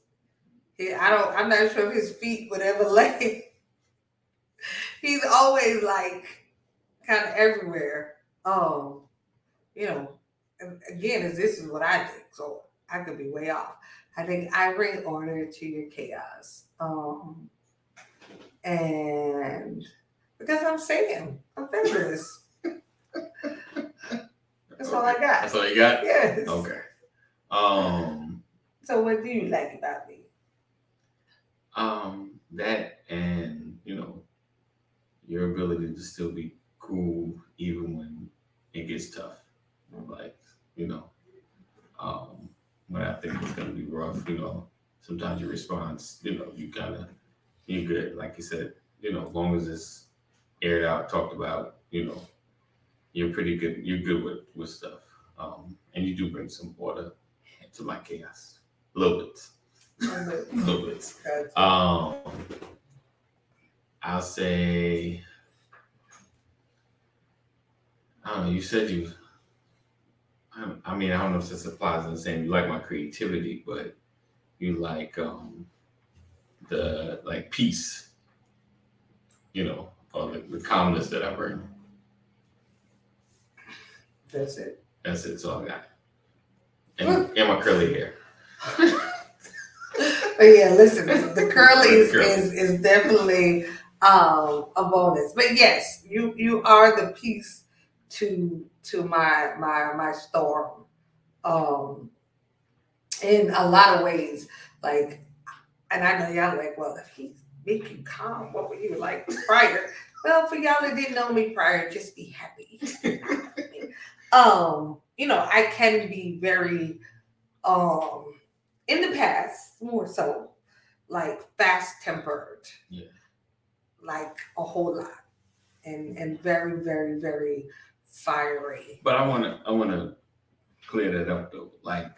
I don't. I'm not sure if his feet would ever lay. He's always like kind of everywhere. Um, you know, again, is this is what I think, so I could be way off. I think I bring order to your chaos. Um, and because I'm saying I'm feminist. That's all I got. That's all you got. Yes. Okay. Um. So what do you like about me? Um. That and you know, your ability to still be cool even when it gets tough. Like you know, um, when I think it's gonna be rough, you know, sometimes your response, you know, you kind of you're good. Like you said, you know, as long as it's aired out, talked about, you know, you're pretty good. You're good with with stuff, um, and you do bring some order to my chaos, a little bit, a little bit. Um, I'll say, I don't know. You said you. I, I mean, I don't know if this applies in the same. You like my creativity, but you like um the like peace. You know, or the, the calmness that I bring. That's it. That's it. That's all I got. And, and my curly hair. but yeah, listen, the curlies is is definitely um, a bonus. But yes, you you are the piece to to my my my storm. Um, in a lot of ways, like, and I know y'all like, well, if he make you calm, what were you like prior? well, for y'all that didn't know me prior, just be happy. Um, you know, I can be very um in the past, more so, like fast tempered. Yeah. Like a whole lot. And and very, very, very fiery. But I wanna I wanna clear that up though. Like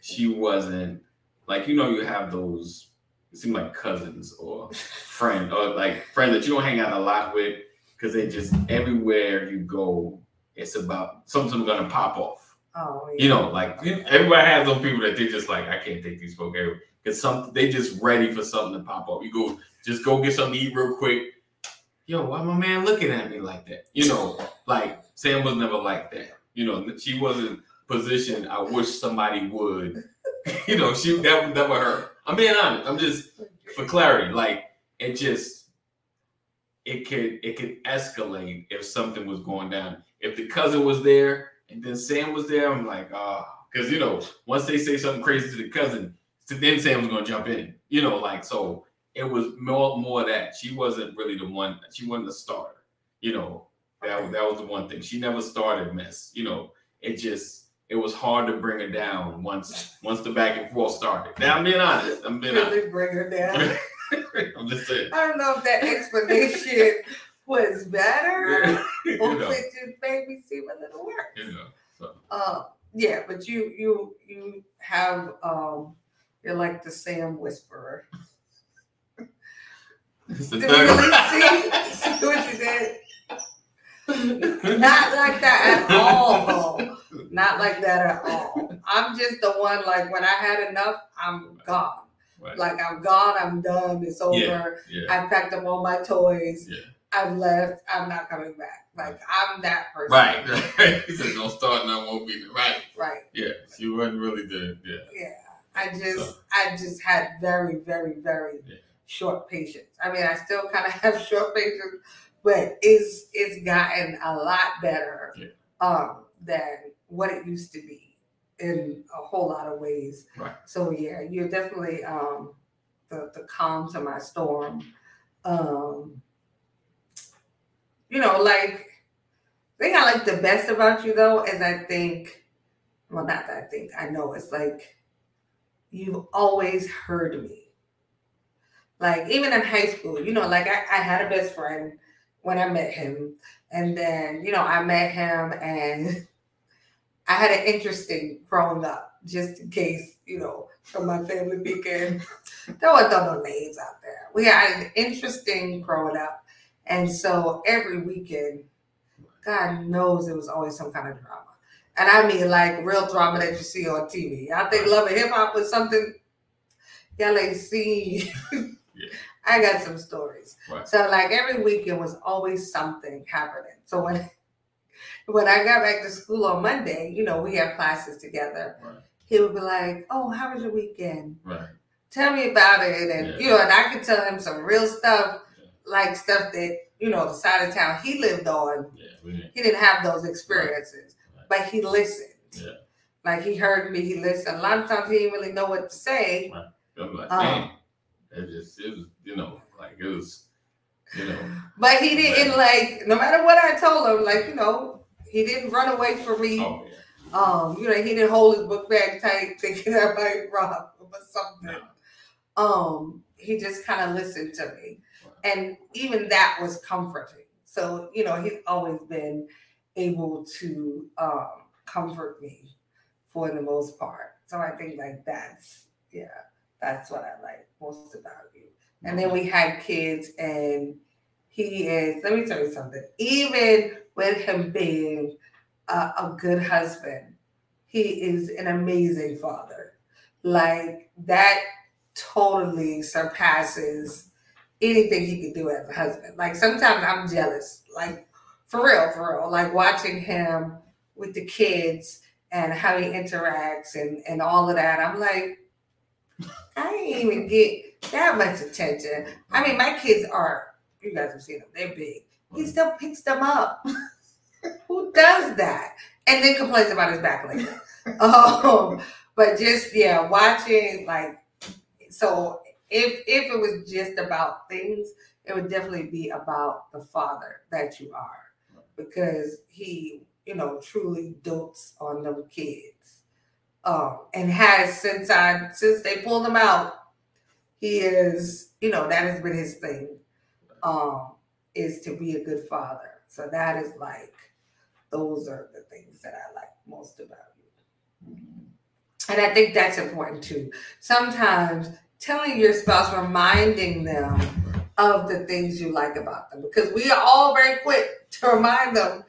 she wasn't like you know you have those it seem like cousins or friends or like friends that you don't hang out a lot with because they just everywhere you go it's about something's gonna pop off Oh, yeah. you know like everybody has those people that they just like i can't take these folks everywhere because some they just ready for something to pop up you go just go get something to eat real quick yo why my man looking at me like that you know like sam was never like that you know she wasn't positioned i wish somebody would you know she that, that was her I'm being honest. I'm just for clarity. Like it just it could it could escalate if something was going down. If the cousin was there and then Sam was there, I'm like, ah, oh. because you know, once they say something crazy to the cousin, then Sam's gonna jump in. You know, like so it was more more that she wasn't really the one. She wasn't the starter. You know, that that was the one thing. She never started mess. You know, it just it was hard to bring her down once once the back and forth started. Now I'm being honest. I'm being really honest. bring her down. I'm just saying. I don't know if that explanation was better you or know, if it just made me seem a little worse. you know. So Uh, yeah, but you you you have um you're like the Sam whisperer. it's the Did you really see, see what you did? Not like that at all. though. Not like that at all. I'm just the one like when I had enough, I'm gone. Right. Like I'm gone, I'm done, it's over. Yeah. I packed up all my toys. Yeah. I've left. I'm not coming back. Like I'm that person. Right. Right. He said, "Don't start, no won't be there." Right. Right. Yeah. She wasn't really the. Yeah. Yeah. I just So- I just had very, very, very Yeah. short patience. I mean I still kind of have short patience, but it's it's gotten a lot better Yeah. um than what it used to be in a whole lot of ways. Right. So yeah, you're definitely um the the calm to my storm. Um you know, like thing I like the best about you though is I think well not that I think, I know it's like you've always heard me. Like even in high school, you know, like I, I had a best friend when I met him. And then, you know, I met him and I had an interesting growing up, just in case, you know, from my family weekend. There wasn't no names out there. We had an interesting growing up. And so every weekend, God knows it was always some kind of drama. And I mean like real drama that you see on TV. I think Love and Hip Hop was something y'all ain't seen. I got some stories. Right. So like every weekend was always something happening. So when when I got back to school on Monday, you know, we have classes together. Right. He would be like, "Oh, how was your weekend? Right. Tell me about it." And Yeah. you know, and I could tell him some real stuff. Like stuff that you know the side of town he lived on. Yeah. Didn't. He didn't have those experiences, Right. but he listened. Yeah. Like he heard me, he listened. A lot of times he didn't really know what to say. I'm like, Um, damn. It just it was you know like it was you know But he didn't like, no matter what I told him, like, you know, he didn't run away from me. oh yeah Um, you know, he didn't hold his book bag tight thinking I might rob him or something. Um, he just kind of listened to me. And even that was comforting. So, you know, he's always been able to um comfort me for the most part. So I think like that's yeah, that's what I like most about you. And then we had kids, and he is, let me tell you something, even with him being a, a good husband, he is an amazing father. Like that totally surpasses anything he could do as a husband. Like sometimes I'm jealous, like for real, for real, like watching him with the kids and how he interacts and and all of that. I'm like, I ain't even get that much attention. I mean, my kids are. You guys have seen them; they're big. He still picks them up. Who does that? And then complains about his back later. um, but just yeah, watching like so if if it was just about things, it would definitely be about the father that you are. Because he, you know, truly dotes on them kids. Um, and has since I since they pulled him out, he is, you know, that has been his thing. Um, is to be a good father. So that is like those are the things that I like most about you. And I think that's important too. Sometimes telling your spouse, reminding them of the things you like about them, because we are all very quick to remind them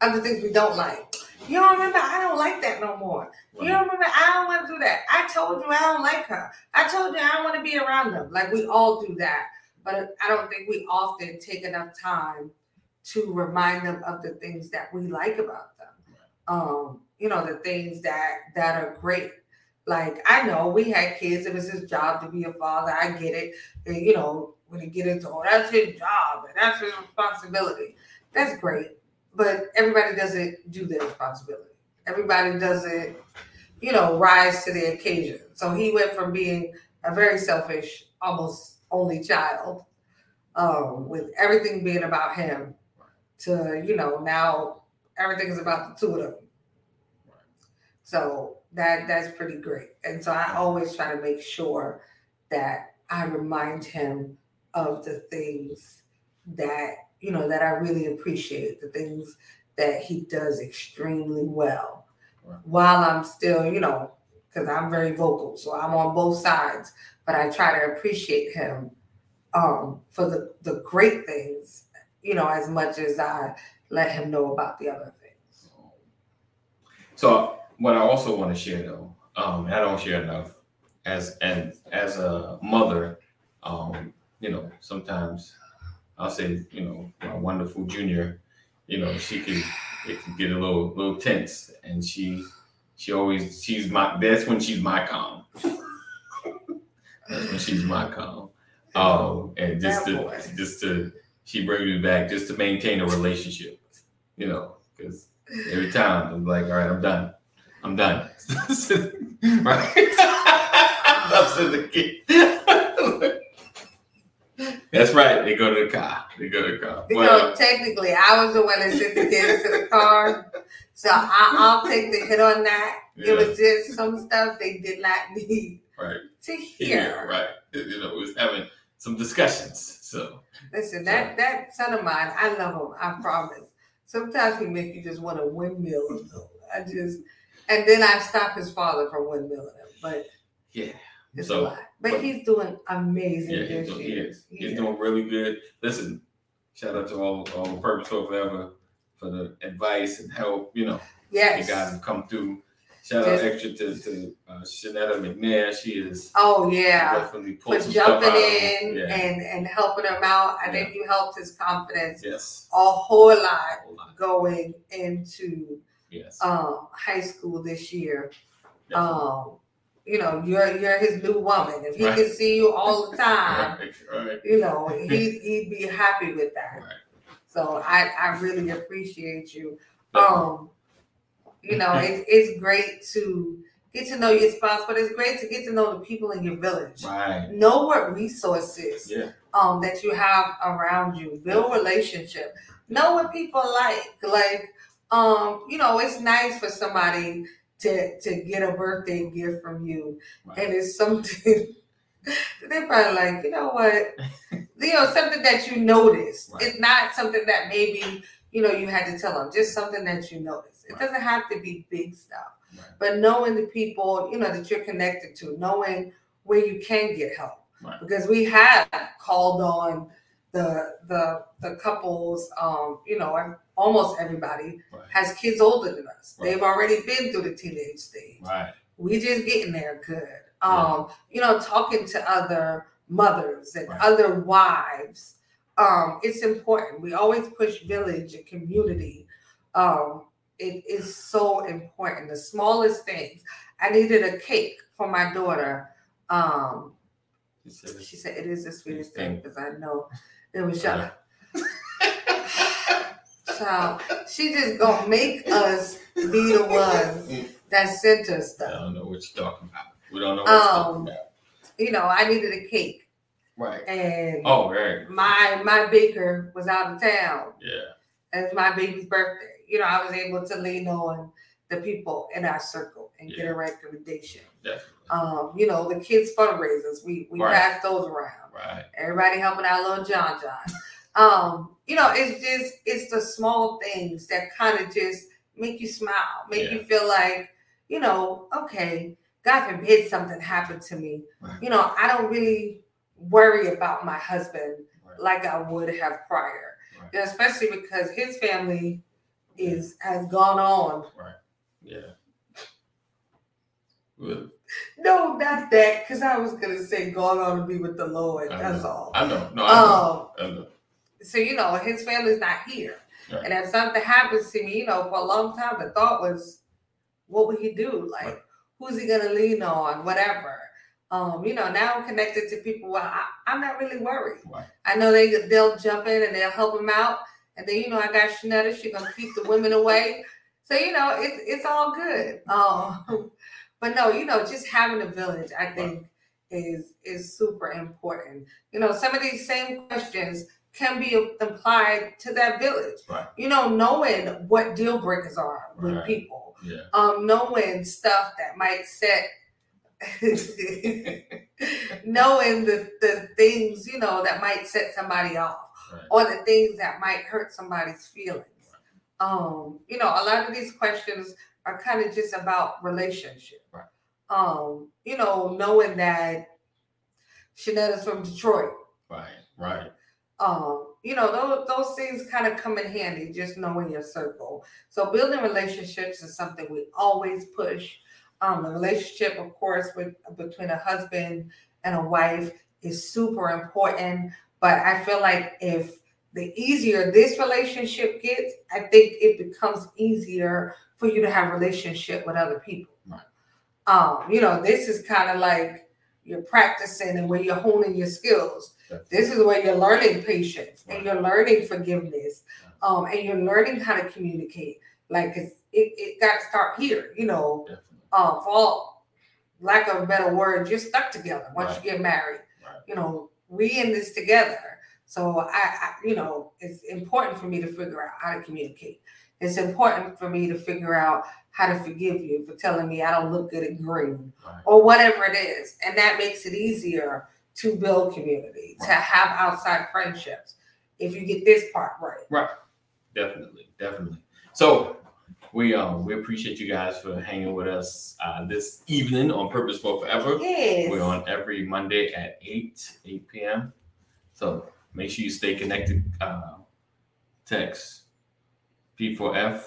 of the things we don't like. You don't remember? I don't like that no more. You don't remember? I don't want to do that. I told you I don't like her. I told you I don't want to be around them. Like we all do that. But I don't think we often take enough time to remind them of the things that we like about them. Um, you know, the things that that are great. Like I know we had kids, it was his job to be a father. I get it. And, you know, when you get into oh, that's his job and that's his responsibility. That's great. But everybody doesn't do their responsibility. Everybody doesn't, you know, rise to the occasion. So he went from being a very selfish, almost only child, um, with everything being about him, to you know now everything is about the two of them. So that that's pretty great. And so I always try to make sure that I remind him of the things that you know that I really appreciate, the things that he does extremely well. Right. While I'm still, you know, because I'm very vocal, so I'm on both sides, but I try to appreciate him um, for the the great things, you know, as much as I let him know about the other things. So what I also want to share though, um, I don't share enough as and as a mother, um, you know, sometimes I'll say, you know, my wonderful junior, you know, she could it could get a little little tense and she she always she's my that's when she's my calm. that's when she's my calm. Um and just to just to she brings me back just to maintain a relationship, you know, because every time I'm like, all right, I'm done. I'm done. right? That's the kid. That's right. They go to the car. They go to the car. You well, know, technically, I was the one that sent the kids to the car, so I, will take the hit on that. Yeah. It was just some stuff they did not need right. to hear. Yeah, right. You know, it was having some discussions. So listen, that so. that son of mine, I love him. I promise. Sometimes he make you just want to windmill. I just, and then I stop his father from windmilling him. But yeah, it's so, a lot. But, but, he's doing amazing. Yeah, he's, doing, he is. He he's is. doing really good. Listen, shout out to all all the Purposed 4 Forever for the advice and help. You know, yes, you guys have come through. Shout out extra to, to uh, Shanetta McNair. She is oh yeah definitely for jumping in yeah. and and helping him out. I yeah. think you helped his confidence yes a whole lot, a whole lot. going into yes um high school this year. Definitely. Um you know, you're you're his new woman. If he right. can see you all the time, right, right. you know, he he'd be happy with that. So I I really appreciate you. Um, you know, it, it's great to get to know your spouse, but it's great to get to know the people in your village. Right. Know what resources yeah. um that you have around you. Build relationship. Know what people like. Like um, you know, it's nice for somebody to to get a birthday gift from you, right. and it's something they're probably like, you know what, you know, something that you noticed. Right. It's not something that maybe you know you had to tell them. Just something that you noticed. It right. doesn't have to be big stuff, but knowing the people you know that you're connected to, knowing where you can get help. Because we have called on the the the couples, um, you know, almost everybody right. has kids older than us. Right. They've already been through the teenage stage. Right. We just getting there good. Um, you know, talking to other mothers and right. other wives. Um, it's important. We always push village and community. Um, it is so important. The smallest things. I needed a cake for my daughter. Um, She said, she said it is the sweetest thing because I know it was young. Child, she just gonna make us be the ones that sent us stuff. I don't know what you're talking about. We don't know what you're talking Um, about. You know, I needed a cake, Right. and Oh, right. my my baker was out of town. Yeah. it's my baby's birthday. You know, I was able to lean on the people in our circle and get a recommendation. Definitely. Um, you know, the kids fundraisers, we we Right. pass those around. Right. Everybody helping out little John John. Um, you know, it's just it's the small things that kind of just make you smile, make you feel like, you know, okay, God forbid something happened to me. Right. You know, I don't really worry about my husband Right. like I would have prior. Right. Yeah, especially because his family is has gone on. Right. Yeah. Well, No, not that, because I was gonna say gone on to be with the Lord. That's all. I know. No, I know. Um, I know. So you know, his family's not here. Right. And if something happens to me, you know, for a long time the thought was, what would he do? Like, Right. who's he gonna lean on? Whatever. Um, you know, now I'm connected to people Well, I, I'm not really worried. Right. I know they they'll jump in and they'll help him out. And then you know, I got Shanetta, she's gonna keep the women away. So you know, it's it's all good. Um, but no, you know, just having a village, I think, is is super important. You know, some of these same questions can be applied to that village. Right. You know, knowing what deal breakers are with Right. people, Yeah. um, knowing stuff that might set, knowing the the things you know that might set somebody off Right. or the things that might hurt somebody's feelings. Um, you know, a lot of these questions are kind of just about relationship. Um, you know, knowing that Shanetta's from Detroit. Right. Right. Um, you know, those those things kind of come in handy, just knowing your circle. So building relationships is something we always push. Um, the relationship, of course, with between a husband and a wife is super important. But I feel like if the easier this relationship gets, I think it becomes easier for you to have relationship with other people. Right. Um, you know, this is kind of like you're practicing and where you're honing your skills. This is where you're learning patience and you're learning forgiveness, um, and you're learning how to communicate. Like it's, it, it got to start here, you know. Um, for all lack of a better word, you're stuck together once Right. you get married. Right. You know, we in this together. So I, I, you know, it's important for me to figure out how to communicate. It's important for me to figure out how to forgive you for telling me I don't look good at green Right. or whatever it is. And that makes it easier to build community, to have outside friendships if you get this part right. Right. Definitely, definitely. So we um we appreciate you guys for hanging with us uh, this evening on Purposed 4 Forever. Yes. We're on every Monday at 8, 8 p.m. So make sure you stay connected. Uh, text P4F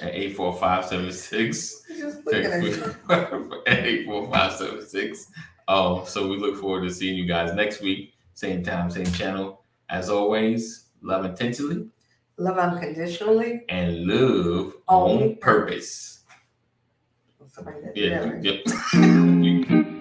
at 84576. Just looking at Text at 84576. Um, so we look forward to seeing you guys next week. Same time, same channel. As always, love intentionally Love unconditionally. and love On on purpose. Yeah, yeah. yep.